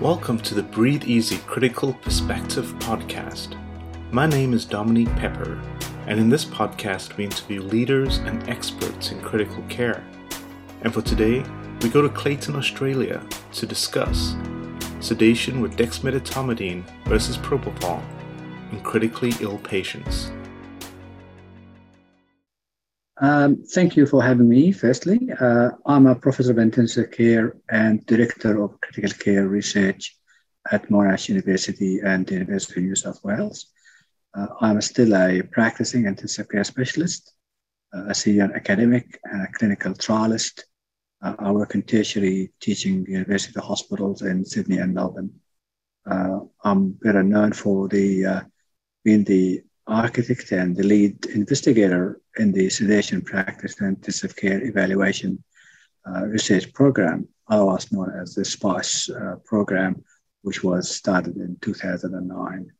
Welcome to the Breathe Easy Critical Perspective podcast. My name is Dominique Pepper, and in this podcast, we interview leaders and experts in critical care. And for today, we go to Clayton, Australia to discuss sedation with dexmedetomidine versus propofol in critically ill patients. Um, thank you for having me, firstly. Uh, I'm a professor of intensive care and director of critical care research at Monash University and the University of New South Wales. Uh, I'm still a practicing intensive care specialist, uh, a senior academic, and a clinical trialist. Uh, I work in tertiary teaching university hospitals in Sydney and Melbourne. Uh, I'm better known for the uh, being the architect and the lead investigator in the sedation practice and intensive care evaluation uh, research program, otherwise known as the SPICE uh, program, which was started in 2009.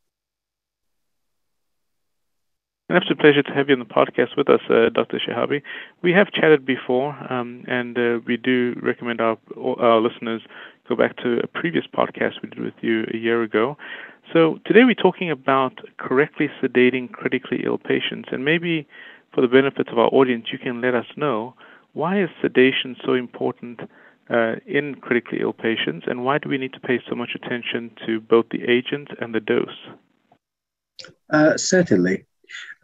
An absolute pleasure to have you on the podcast with us, uh, Dr. Shehabi. We have chatted before, um, and uh, we do recommend our, our listeners go back to a previous podcast we did with you a year ago. So today we're talking about correctly sedating critically ill patients, and maybe for the benefit of our audience, you can let us know why is sedation so important uh, in critically ill patients, and why do we need to pay so much attention to both the agent and the dose? Uh, certainly.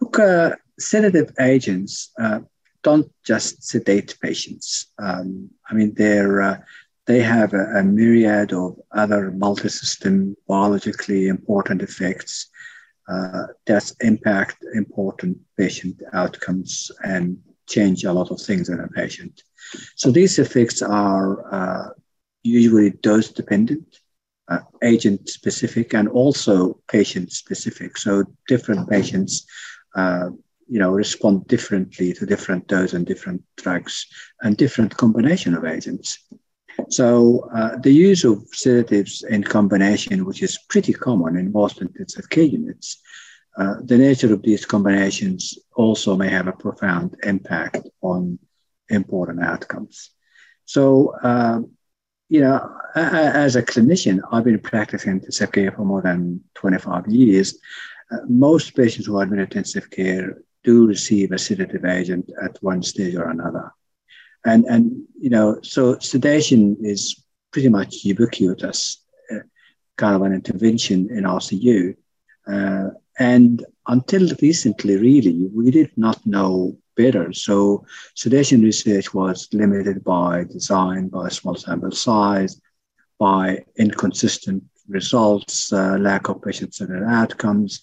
Look, uh, sedative agents uh, don't just sedate patients. Um, I mean, they're uh, they have a, a myriad of other multi-system biologically important effects uh, that impact important patient outcomes and change a lot of things in a patient. So these effects are uh, usually dose dependent, uh, agent specific, and also patient specific. So different patients, uh, you know, respond differently to different dose and different drugs and different combination of agents. So uh, the use of sedatives in combination, which is pretty common in most intensive care units, uh, the nature of these combinations also may have a profound impact on important outcomes. So, uh, you know, as a clinician, I've been practicing intensive care for more than 25 years. Uh, most patients who are in intensive care do receive a sedative agent at one stage or another and and you know so sedation is pretty much ubiquitous uh, kind of an intervention in RCU, uh, and until recently, really, we did not know better. So sedation research was limited by design, by small sample size, by inconsistent results, uh, lack of patient-centered outcomes.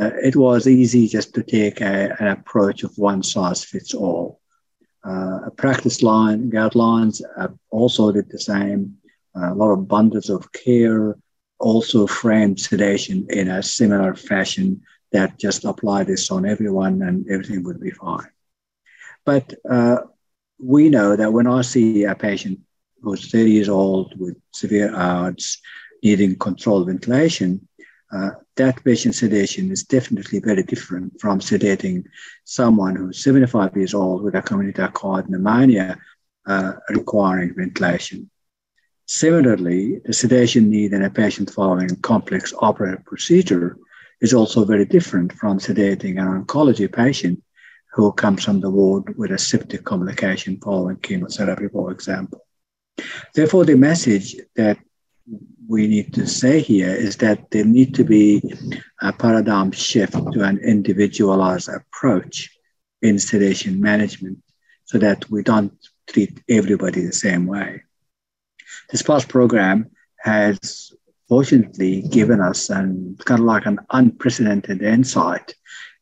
Uh, it was easy just to take a, an approach of one size fits all uh, practice line guidelines also did the same. a lot of bundles of care also framed sedation in a similar fashion that just apply this on everyone and everything would be fine. But uh, we know that when I see a patient who's 30 years old with severe ARDS needing controlled ventilation, uh, that patient sedation is definitely very different from sedating someone who's 75 years old with a community acquired pneumonia uh, requiring ventilation. Similarly, the sedation need in a patient following a complex operative procedure is also very different from sedating an oncology patient who comes from the ward with a septic complication following chemotherapy, for example. Therefore, the message that we need to say here is that there need to be a paradigm shift to an individualized approach in sedation management so that we don't treat everybody the same way. The SPICE program has fortunately given us an kind of like an unprecedented insight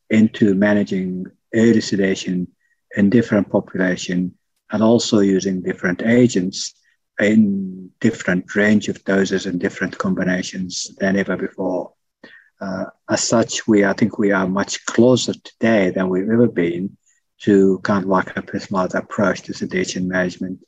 into managing early sedation in different population and also using different agents in different range of doses and different combinations than ever before. Uh, as such, we I think we are much closer today than we've ever been to kind of like a personalized approach to sedation management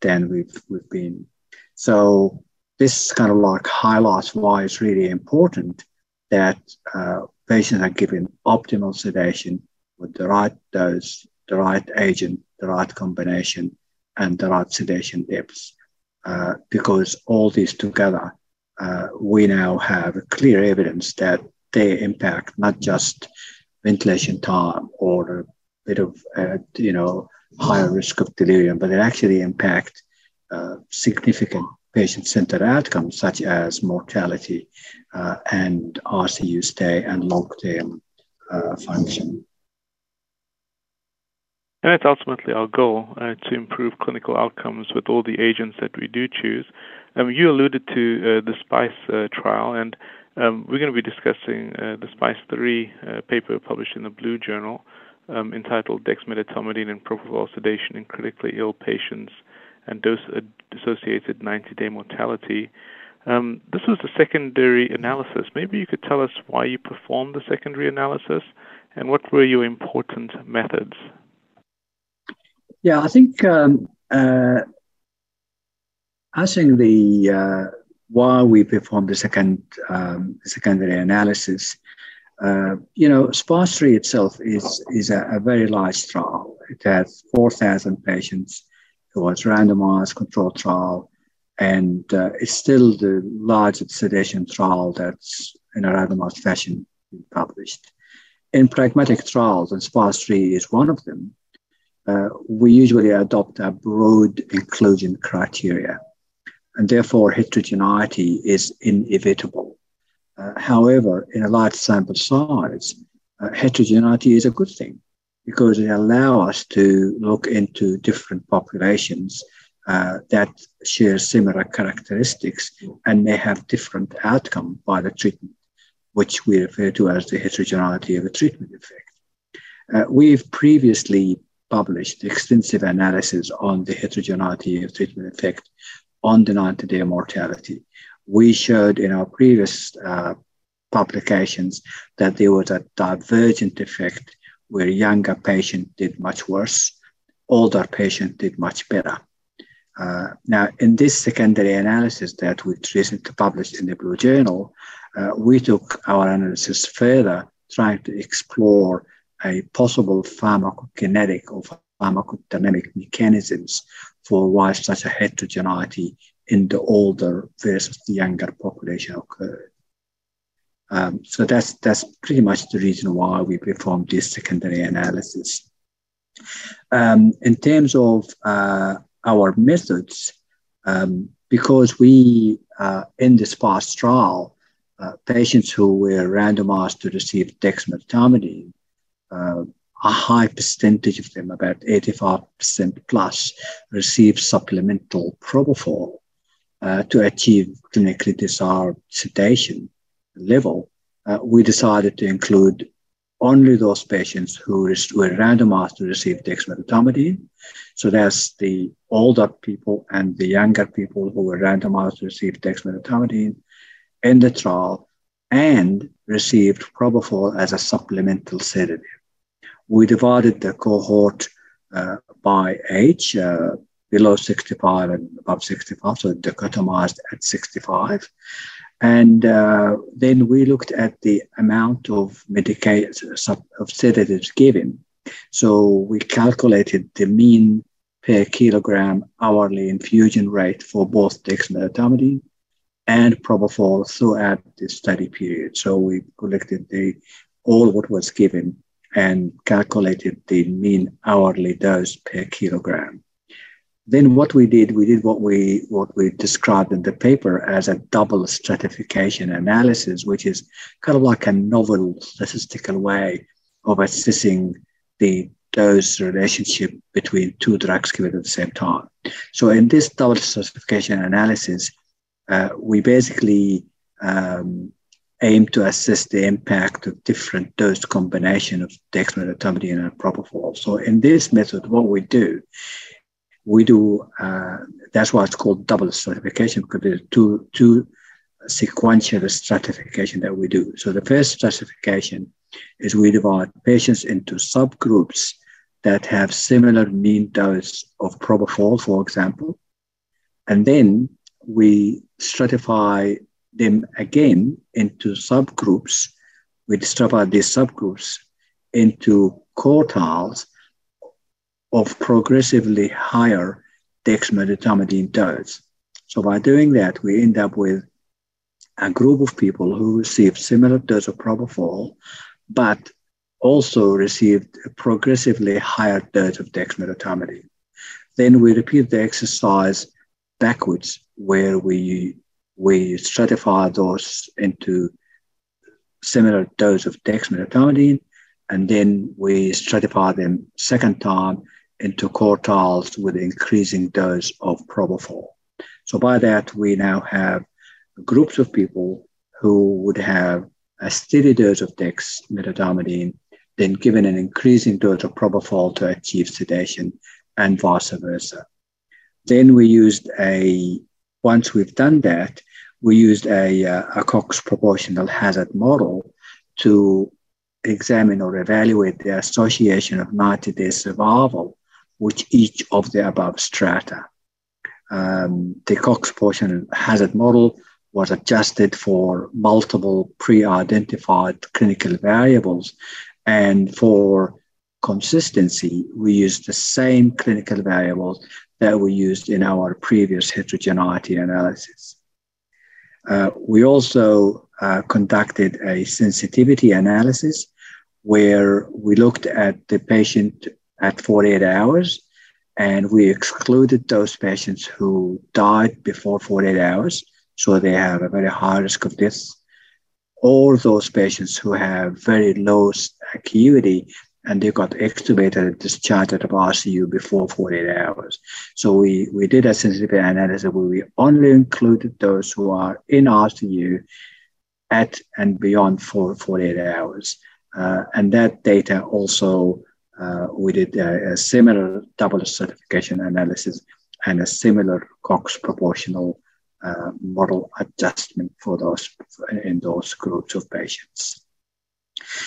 than we've we've been. So this kind of like highlights why it's really important that uh, patients are given optimal sedation with the right dose, the right agent, the right combination, and the right sedation depths uh, because all these together uh, we now have clear evidence that they impact not just ventilation time or a bit of, uh, you know, higher risk of delirium, but it actually impact uh, significant patient-centered outcomes such as mortality uh, and ICU stay and long-term function. And that's ultimately our goal uh, to improve clinical outcomes with all the agents that we do choose. Um, you alluded to uh, the SPICE uh, trial, and um, we're going to be discussing uh, the SPICE 3 uh, paper published in the Blue Journal um, entitled Dexmedetomidine and Propofol Sedation in Critically Ill Patients and Dose Associated 90 Day Mortality. Um, this was a secondary analysis. Maybe you could tell us why you performed the secondary analysis and what were your important methods? Yeah, I think um, uh, answering the uh, why we performed the second um, secondary analysis, uh, you know, 3 itself is is a, a, very large trial. It has four thousand patients. It was randomized controlled trial, and uh, it's still the largest sedation trial that's in a randomized fashion published. In pragmatic trials, and SPICE 3 is one of them uh, we usually adopt a broad inclusion criteria, and therefore heterogeneity is inevitable. Uh, however, in a large sample size, uh, heterogeneity is a good thing because it allows us to look into different populations uh, that share similar characteristics and may have different outcome by the treatment, which we refer to as the heterogeneity of a treatment effect. Uh, we've previously published extensive analysis on the heterogeneity of treatment effect on the 90 day mortality. We showed in our previous uh, publications that there was a divergent effect where younger patient did much worse, older patient did much better. Uh, now, in this secondary analysis that we recently published in the Blue Journal, uh, we took our analysis further, trying to explore a possible pharmacokinetic or pharmacodynamic mechanisms for why such a heterogeneity in the older versus the younger population occurred. Um, so that's that's pretty much the reason why we performed this secondary analysis. Um, in terms of uh, our methods, um, because we uh, in this past trial, uh, patients who were randomized to receive dexmedetomidine uh, a high percentage of them, about 85% plus, receive supplemental propofol uh, to achieve clinically desired sedation level. Uh, we decided to include only those patients who were randomized to receive dexmedetomidine. So that's the older people and the younger people who were randomized to receive dexmedetomidine in the trial and received propofol as a supplemental sedative we divided the cohort uh, by age, uh, below 65 and above 65, so dichotomized at 65. And uh, then we looked at the amount of of sedatives given. So we calculated the mean per kilogram hourly infusion rate for both dexmedetomidine and propofol throughout the study period. So we collected the all what was given and calculated the mean hourly dose per kilogram. Then what we did, we did what we what we described in the paper as a double stratification analysis, which is kind of like a novel statistical way of assessing the dose relationship between two drugs given at the same time. So in this double stratification analysis, uh, we basically um, aim to assess the impact of different dose combination of dexmedetomidine and propofol. So in this method, what we do, we do, uh, that's why it's called double stratification because there's two, two sequential stratification that we do. So the first stratification is we divide patients into subgroups that have similar mean dose of propofol, for example. And then we stratify them again into subgroups. We stratified these subgroups into quartiles of progressively higher dexmedetomidine dose. So by doing that, we end up with a group of people who received similar dose of propofol, but also received a progressively higher dose of dexmedetomidine. Then we repeat the exercise backwards, where we we stratify those into similar dose of dexmedetomidine, and then we stratify them second time into quartiles with increasing dose of propofol. So by that, we now have groups of people who would have a steady dose of dexmedetomidine, then given an increasing dose of propofol to achieve sedation, and vice versa. Then we used a, once we've done that, we used a, a Cox proportional hazard model to examine or evaluate the association of 90 day survival with each of the above strata. Um, the Cox proportional hazard model was adjusted for multiple pre identified clinical variables. And for consistency, we used the same clinical variables that we used in our previous heterogeneity analysis. Uh, we also uh, conducted a sensitivity analysis where we looked at the patient at 48 hours and we excluded those patients who died before 48 hours, so they have a very high risk of death, All those patients who have very low acuity and they got extubated and discharged out of ICU before 48 hours. So we, we did a sensitivity analysis where we only included those who are in ICU at and beyond for 48 hours. Uh, and that data also, uh, we did a, a, similar double stratification analysis and a similar Cox proportional uh, model adjustment for those in those groups of patients.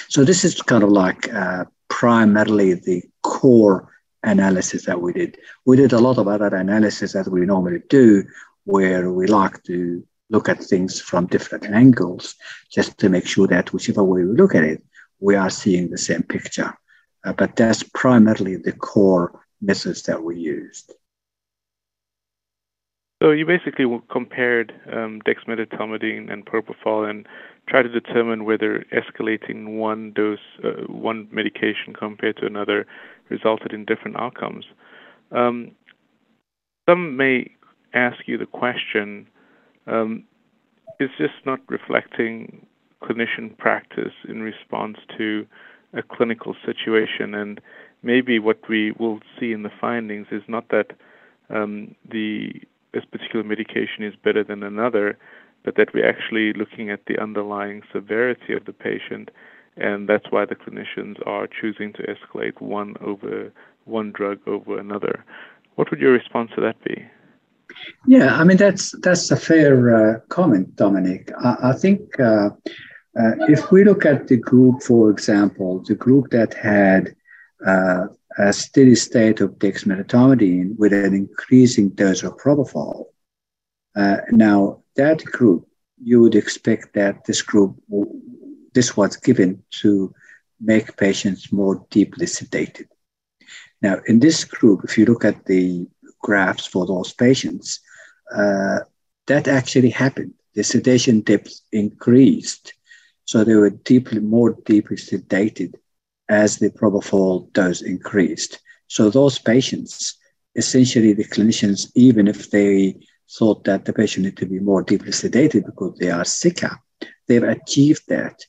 So this is kind of like uh, primarily the core analysis that we did. We did a lot of other analysis that we normally do, where we like to look at things from different angles, just to make sure that whichever way we look at it, we are seeing the same picture. Uh, but that's primarily the core methods that we used. So you basically compared um, dexmedetomidine and propofol and try to determine whether escalating one dose, uh, one medication compared to another, resulted in different outcomes. Um, some may ask you the question: um, Is this not reflecting clinician practice in response to a clinical situation? And maybe what we will see in the findings is not that um, the this particular medication is better than another, but that we're actually looking at the underlying severity of the patient, and that's why the clinicians are choosing to escalate one over one drug over another. What would your response to that be? Yeah, I mean that's that's a fair uh, comment, Dominique. I, I think uh, uh, if we look at the group, for example, the group that had uh, a steady state of dexmedetomidine with an increasing dose of propofol, uh, now that group, you would expect that this group, this was given to make patients more deeply sedated. Now, in this group, if you look at the graphs for those patients, uh, that actually happened. The sedation depth increased, so they were deeply more deeply sedated as the propofol dose increased. So those patients, essentially, the clinicians, even if they thought that the patient needed to be more deeply sedated because they are sicker. They've achieved that.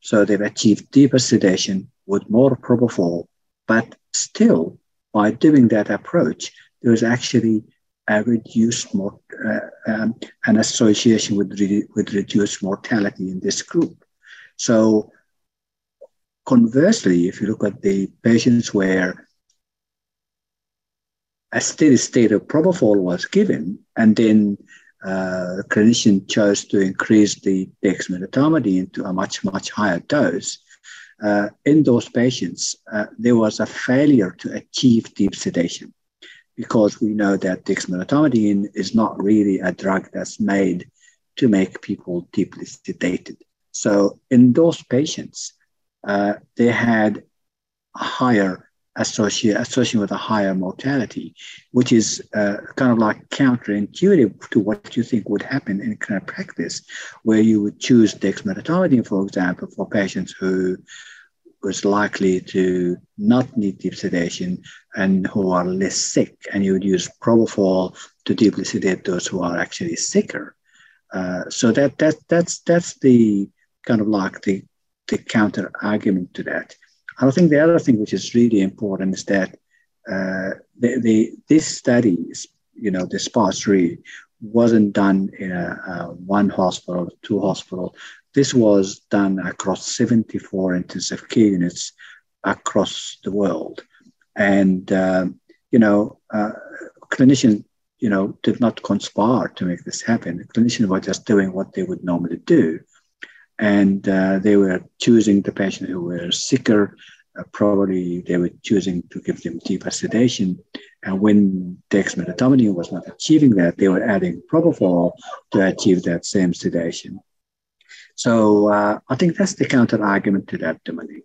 So they've achieved deeper sedation with more propofol, but still, by doing that approach, there was actually a reduced more, uh, um, an association with, re- with reduced mortality in this group. So conversely, if you look at the patients where a steady state of propofol was given, and then uh, the clinician chose to increase the dexmedetomidine to a much, much higher dose. Uh, in those patients, uh, there was a failure to achieve deep sedation because we know that dexmedetomidine is not really a drug that's made to make people deeply sedated. So in those patients, uh, they had a higher associated with a higher mortality, which is uh, kind of like counterintuitive to what you think would happen in clinical practice, where you would choose dexmedetomidine, for example, for patients who was likely to not need deep sedation and who are less sick, and you would use propofol to deeply sedate those who are actually sicker. Uh, so that that that's that's the kind of like the the counter argument to that. I think the other thing which is really important is that uh, the, the this study, you know, the SPICE three wasn't done in a, a one hospital, two hospital. This was done across 74 intensive care units across the world. And, uh, you know, uh, clinicians, you know, did not conspire to make this happen. The clinicians were just doing what they would normally do. And uh, they were choosing the patients who were sicker. Uh, probably they were choosing to give them deeper sedation. And when dexmedetomidine was not achieving that, they were adding propofol to achieve that same sedation. So uh, I think that's the counter argument to that, Dominique.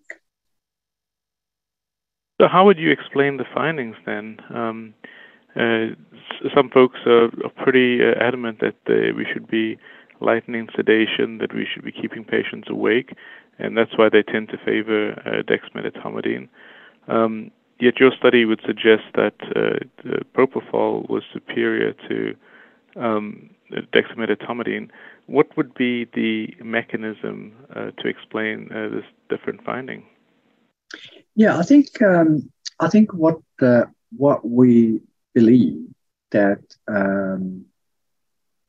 So how would you explain the findings then? Um, uh, some folks are, are pretty uh, adamant that uh, we should be lightening sedation, that we should be keeping patients awake, and that's why they tend to favor uh, dexmedetomidine. Um, yet your study would suggest that uh, propofol was superior to um, dexmedetomidine. What would be the mechanism uh, to explain uh, this different finding? Yeah, I think um, I think what what we believe that um,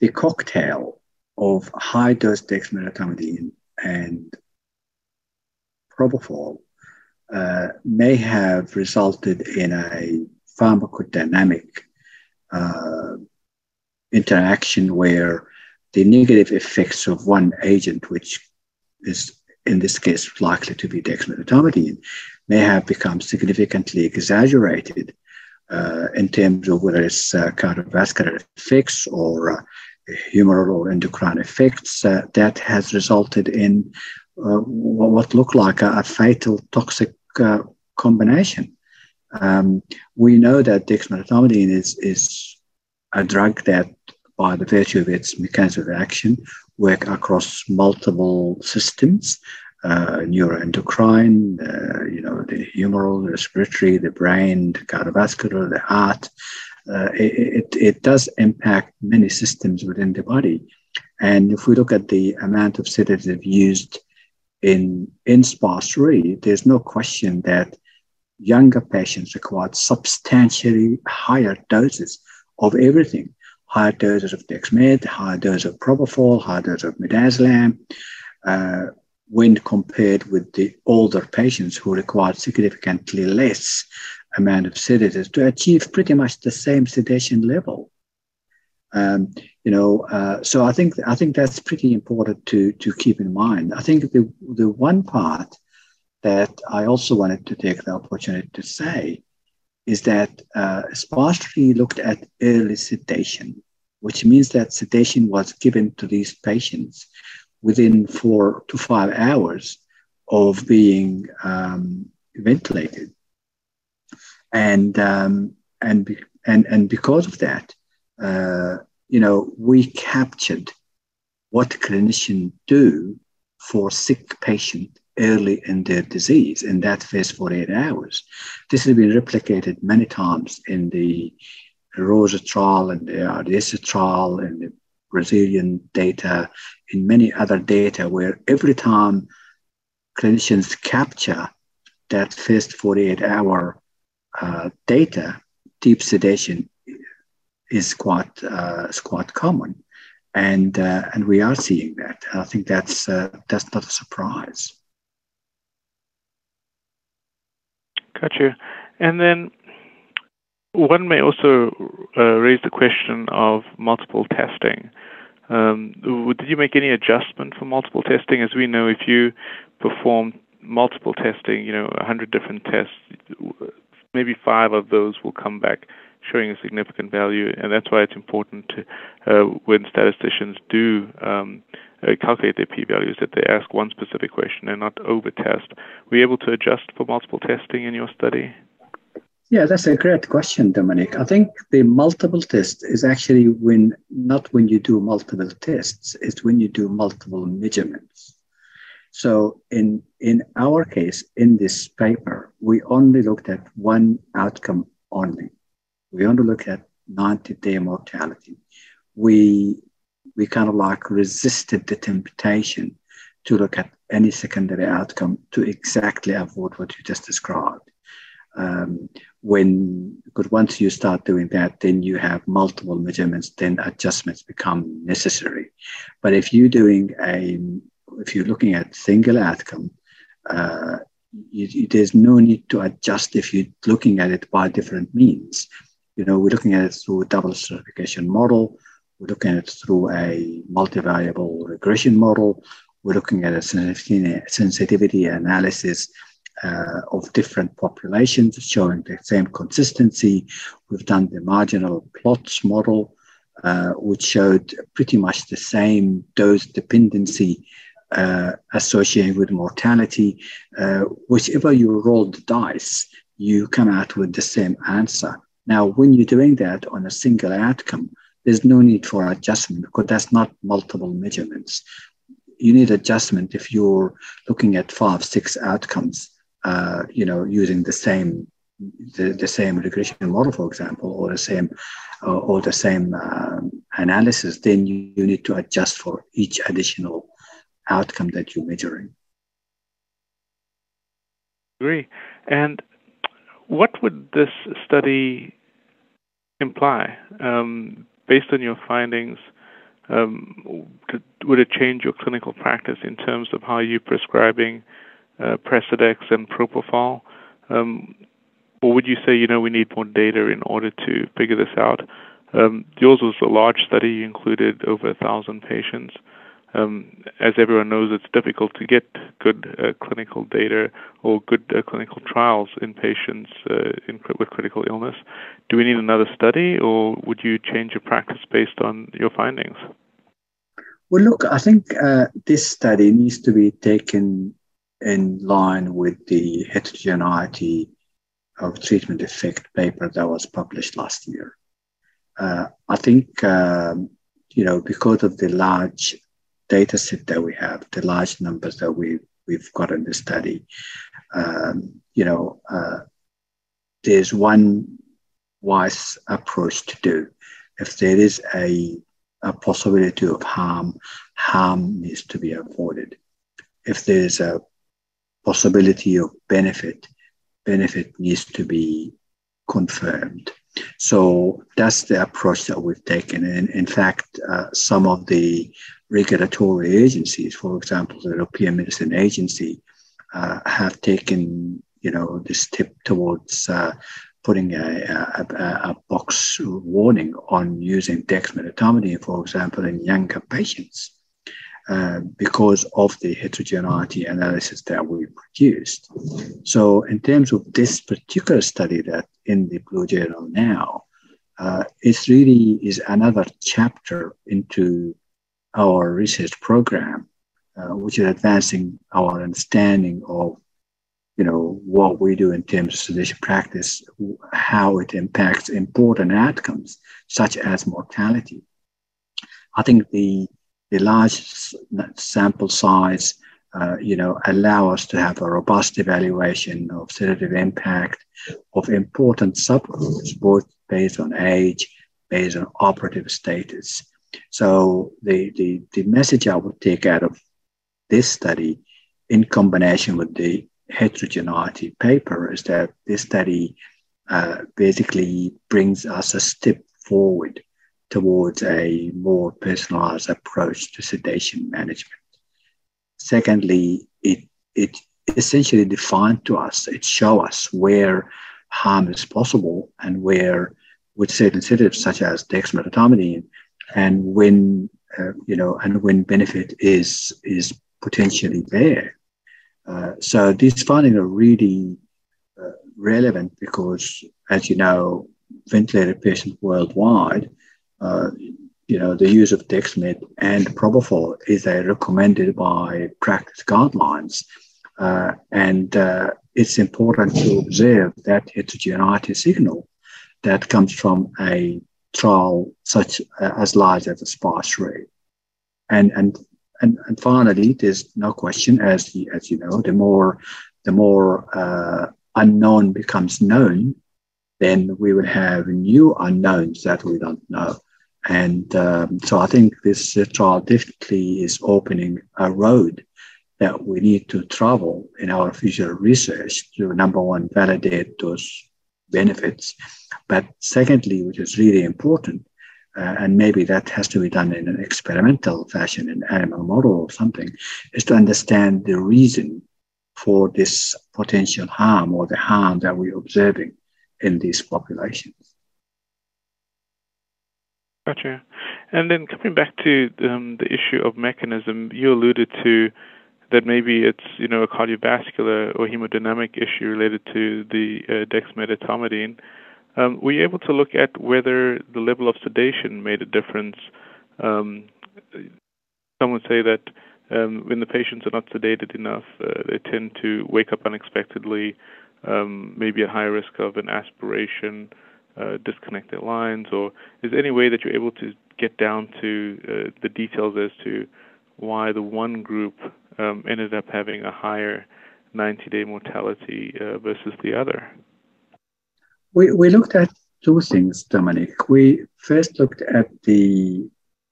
the cocktail of high dose dexmedetomidine and propofol uh, may have resulted in a pharmacodynamic uh, interaction where the negative effects of one agent, which is in this case likely to be dexmedetomidine, may have become significantly exaggerated uh, in terms of whether it's uh, cardiovascular effects or uh, humoral or endocrine effects uh, that has resulted in uh, what looked like a, a fatal toxic uh, combination. Um, we know that dexmedetomidine is, is a drug that by the virtue of its mechanism of action, work across multiple systems, uh, neuroendocrine, uh, you know, the humoral, the respiratory, the brain, the cardiovascular, the heart. Uh, it, it, does impact many systems within the body. And if we look at the amount of sedative used in, in SPICE-3, there's no question that younger patients required substantially higher doses of everything higher doses of dexmed, higher dose of propofol, higher dose of midazolam, uh, when compared with the older patients who required significantly less amount of sedatives to achieve pretty much the same sedation level. Um, you know, uh, so I think I think that's pretty important to to keep in mind. I think the the one part that I also wanted to take the opportunity to say is that uh, SPICE-3 looked at early sedation, which means that sedation was given to these patients within four to five hours of being um, ventilated. And, um, and, and, and because of that, uh, you know, we captured what clinicians do for sick patient early in their disease in that first 48 hours. This has been replicated many times in the ROSA trial and the RDS trial and the Brazilian data, in many other data, where every time clinicians capture that first 48 hour uh, data, deep sedation is quite, uh, quite common. And, uh, and we are seeing that. I think that's, uh, that's not a surprise. Gotcha. And then one may also uh, raise the question of multiple testing. Um, did you make any adjustment for multiple testing? As we know, if you perform multiple testing, you know, 100 different tests, maybe five of those will come back showing a significant value, and that's why it's important to, uh, when statisticians do um, uh, calculate their p-values that they ask one specific question and not over-test. Were you able to adjust for multiple testing in your study? Yeah, that's a great question, Dominique. I think the multiple test is actually when not when you do multiple tests, it's when you do multiple measurements. So in in our case, in this paper, we only looked at one outcome only. We only looked at 90-day mortality. We we kind of like resisted the temptation to look at any secondary outcome to exactly avoid what you just described um, when because once you start doing that then you have multiple measurements then adjustments become necessary but if you're doing a if you're looking at single outcome uh, you, there's no need to adjust if you're looking at it by different means. You know we're looking at it through a double stratification model. We're looking at it through a multivariable regression model. We're looking at a sensitivity analysis uh, of different populations showing the same consistency. We've done the marginal plots model, uh, which showed pretty much the same dose dependency uh, associated with mortality. Uh, whichever you roll the dice, you come out with the same answer. Now, when you're doing that on a single outcome, there's no need for adjustment because that's not multiple measurements. You need adjustment if you're looking at five, six outcomes uh, you know, using the same the, the same regression model, for example, or the same uh, or the same um, analysis, then you, you need to adjust for each additional outcome that you're measuring. Agree. And what would this study imply um, based on your findings? Um, would it change your clinical practice in terms of how you're prescribing uh, Precedex and Propofol? Um, or would you say, you know, we need more data in order to figure this out? Um, yours was a large study. You included over a thousand patients. Um, as everyone knows, it's difficult to get good uh, clinical data or good uh, clinical trials in patients uh, in, with critical illness. Do we need another study, or would you change your practice based on your findings? Well, look, I think uh, this study needs to be taken in line with the heterogeneity of treatment effect paper that was published last year. Uh, I think, um, you know, because of the large data set that we have, the large numbers that we, we've got in the study, um, you know, uh, there's one wise approach to do. If there is a, a possibility of harm, harm needs to be avoided. If there's a possibility of benefit, benefit needs to be confirmed. So that's the approach that we've taken. And in fact, uh, some of the regulatory agencies, for example, the European Medicine Agency, uh, have taken you know this step towards uh, putting a, a, a, box warning on using dexmedetomidine, for example, in younger patients. Uh, because of the heterogeneity analysis that we produced. So, in terms of this particular study that in the Blue Journal now, uh, really is another chapter into our research program, uh, which is advancing our understanding of you know what we do in terms of sedation practice, how it impacts important outcomes such as mortality. I think the the large sample size, uh, you know, allow us to have a robust evaluation of sedative impact of important subgroups, both based on age, based on operative status. So the, the, the message I would take out of this study in combination with the heterogeneity paper is that this study uh, basically brings us a step forward towards a more personalized approach to sedation management. Secondly, it, it essentially defined to us, it show us where harm is possible and where with certain sedatives such as dexmedetomidine and when uh, you know and when benefit is is potentially there. Uh, so these findings are really uh, relevant because, as you know, ventilated patients worldwide uh, you know, the use of Dexmed and Propofol is recommended by practice guidelines. Uh, and, uh, it's important to observe that heterogeneity signal that comes from a trial such as large as a sparse array. And, and, and, and finally, there's no question, as, the, as you know, the more, the more uh, unknown becomes known, then we will have new unknowns that we don't know. And um, so I think this uh, trial definitely is opening a road that we need to travel in our future research to number one, validate those benefits. But secondly, which is really important, uh, and maybe that has to be done in an experimental fashion, in animal model or something, is to understand the reason for this potential harm or the harm that we're observing in these populations. Gotcha. And then coming back to um, the issue of mechanism, you alluded to that maybe it's you know a cardiovascular or hemodynamic issue related to the uh, dexmedetomidine. Um, were you able to look at whether the level of sedation made a difference? Um, some would say that um, when the patients are not sedated enough, uh, they tend to wake up unexpectedly, um, maybe at high risk of an aspiration, uh, lines, or is there any way that you're able to get down to uh, the details as to why the one group um, ended up having a higher 90 day mortality uh, versus the other? We, we looked at two things, Dominique. We first looked at the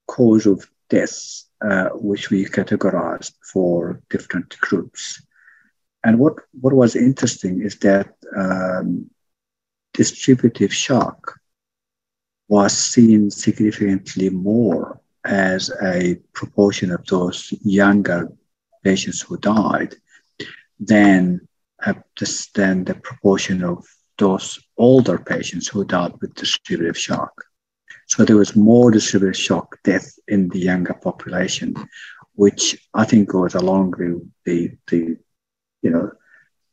cause of death, uh, which we categorized for different groups. And what, what was interesting is that um, distributive shock was seen significantly more as a proportion of those younger patients who died than, uh, than the proportion of those older patients who died with distributive shock. So there was more distributive shock death in the younger population, which I think goes along with the, the you know,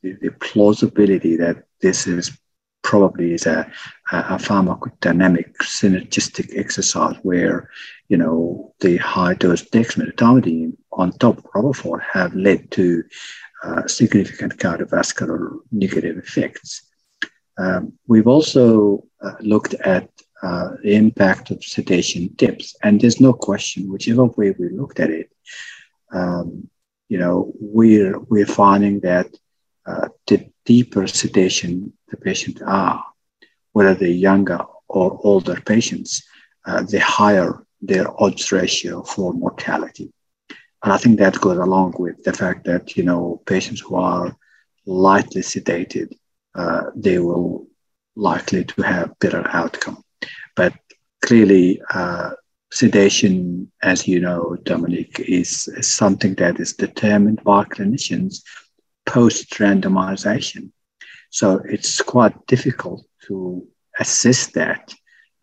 the, the plausibility that this is probably is a, a pharmacodynamic synergistic exercise where, you know, the high dose dexmedetomidine on top of propofol have led to uh, significant cardiovascular negative effects. Um, we've also uh, looked at uh, the impact of sedation tips, and there's no question, whichever way we looked at it, um, you know, we're we're finding that uh, the deeper sedation the patient are, whether they're younger or older patients, uh, the higher their odds ratio for mortality. And I think that goes along with the fact that, you know, patients who are lightly sedated, uh, they will likely to have better outcome. But clearly, uh, sedation, as you know, Dominique, is, is something that is determined by clinicians post randomization. So it's quite difficult to assess that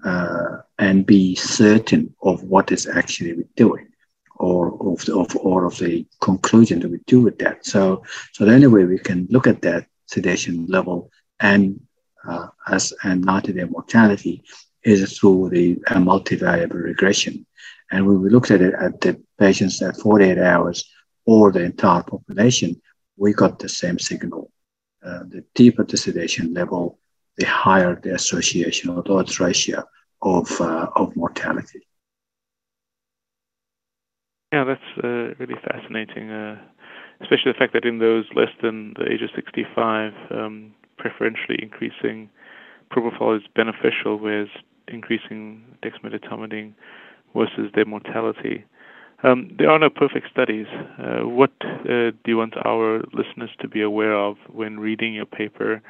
uh, and be certain of what is actually doing or of, the, of, or of the conclusion that we do with that. So, so the only way we can look at that sedation level and uh, as and not-day mortality is through the uh, multivariable regression. And when we looked at it at the patients at 48 hours or the entire population, we got the same signal. Uh, the deeper the sedation level, the higher the association or the odds ratio of, uh, of mortality. Yeah, that's uh, really fascinating, uh, especially the fact that in those less than the age of 65, um, preferentially increasing propofol is beneficial, whereas increasing dexmedetomidine worsens their mortality. Um, there are no perfect studies. Uh, what uh, do you want our listeners to be aware of when reading your paper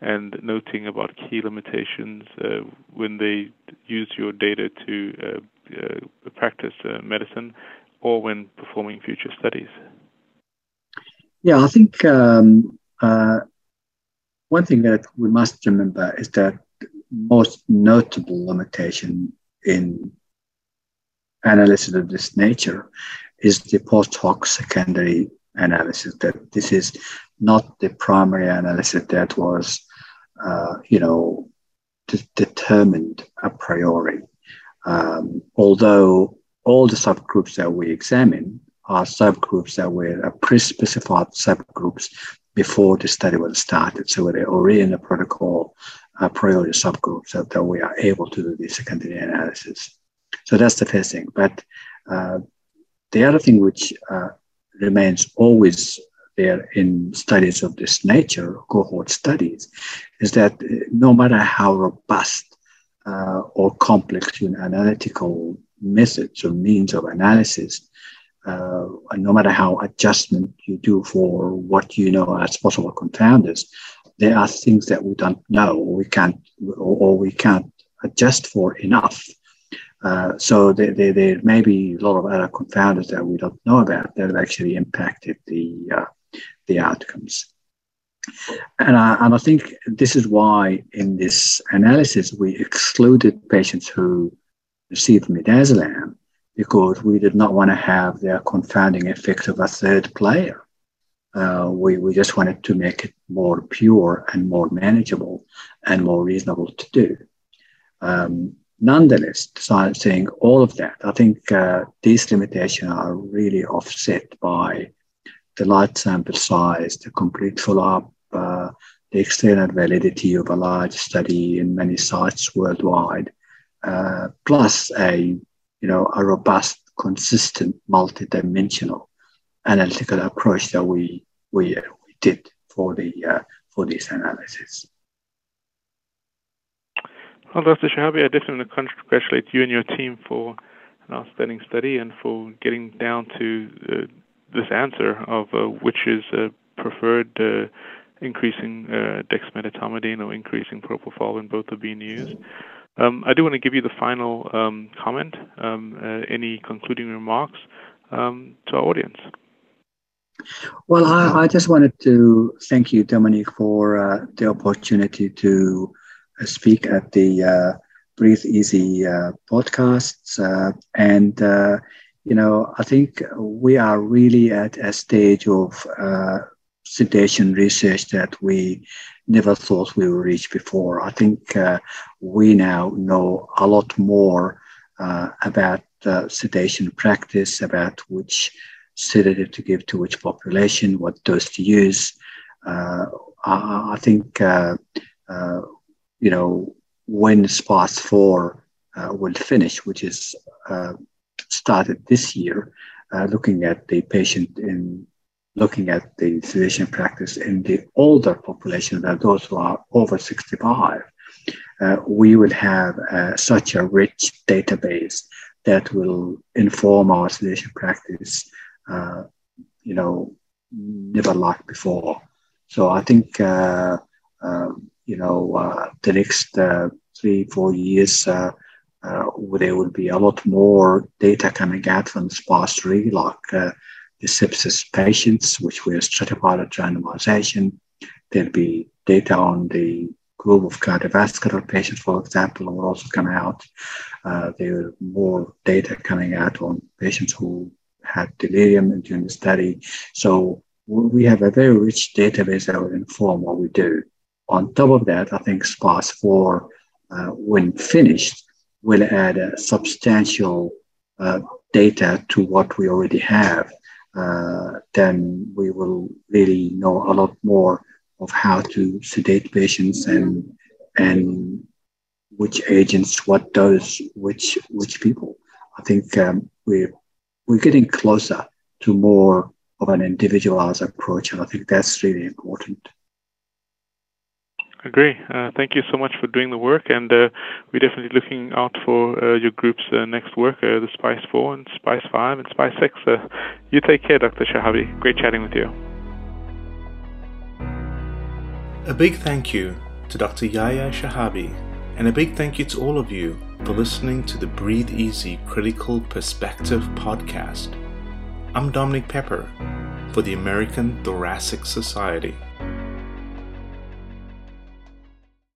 and noting about key limitations uh, when they use your data to uh, uh, practice uh, medicine or when performing future studies? Yeah, I think um, one thing that we must remember is that most notable limitation in analysis of this nature is the post hoc secondary analysis that this is not the primary analysis that was uh, you know de- determined a priori. Um, although all the subgroups that we examine are subgroups that were pre-specified subgroups before the study was started. So they're already in the protocol uh, priority subgroup so that we are able to do the secondary analysis. So that's the first thing. But uh, the other thing which uh, remains always there in studies of this nature, cohort studies, is that no matter how robust uh, or complex you know, analytical methods or means of analysis, uh, no matter how adjustment you do for what you know as possible confounders, there are things that we don't know or we can't or, we can't adjust for enough. Uh, so there, there, there, may be a lot of other confounders that we don't know about that have actually impacted the uh, the outcomes. And I, and I think this is why in this analysis we excluded patients who received midazolam because we did not want to have the confounding effect of a third player. Uh, we, we just wanted to make it more pure and more manageable and more reasonable to do. Um, nonetheless, saying all of that, I think uh, these limitations are really offset by the large sample size, the complete follow-up, uh, the external validity of a large study in many sites worldwide, uh, plus a you know a robust, consistent, multidimensional analytical approach that we we, uh, we did for the uh, for this analysis. Well, Dr. Shehabi, I definitely congratulate you and your team for an outstanding study and for getting down to uh, this answer of uh, which is uh, preferred increasing dexmedetomidine or increasing propofol when both are being used. Um, I do want to give you the final um, comment, um, uh, any concluding remarks um, to our audience. Well, I, I, just wanted to thank you, Dominique, for uh, the opportunity to uh, speak at the uh, Breathe Easy uh, podcasts. and, you know, I think we are really at a stage of sedation research that we never thought we would reach before. I think uh, we now know a lot more uh, about uh, sedation practice, about which sedative to give to which population, what dose to use. Uh, I, I, think, uh, uh, you know, when SPICE 4 will finish, which is started this year, looking at the patient in looking at the sedation practice in the older population, that those who are over 65, uh, we will have uh, such a rich database that will inform our sedation practice, uh, you know, never like before. So I think, uh, um, you know, uh, the next uh, three, four years, there will be a lot more data coming out from the SPICE 3, like the sepsis patients, which we are stratified at randomization. There'll be data on the group of cardiovascular patients, for example, will also come out. Uh, there are more data coming out on patients who had delirium during the study. So we have a very rich database that will inform what we do. On top of that, I think SPICE 4, uh, when finished, will add a substantial uh, data to what we already have uh, then we will really know a lot more of how to sedate patients and and which agents, what does, which which people. I think um, we're we're getting closer to more of an individualized approach, and I think that's really important. Agree. Uh, thank you so much for doing the work, and uh, we're definitely looking out for uh, your group's uh, next work, uh, the SPICE 4 and SPICE 5 and SPICE 6. Uh, you take care, Dr. Shehabi. Great chatting with you. A big thank you to Dr. Yahya Shehabi, and a big thank you to all of you for listening to the Breathe Easy Critical Perspective podcast. I'm Dominique Pepper for the American Thoracic Society.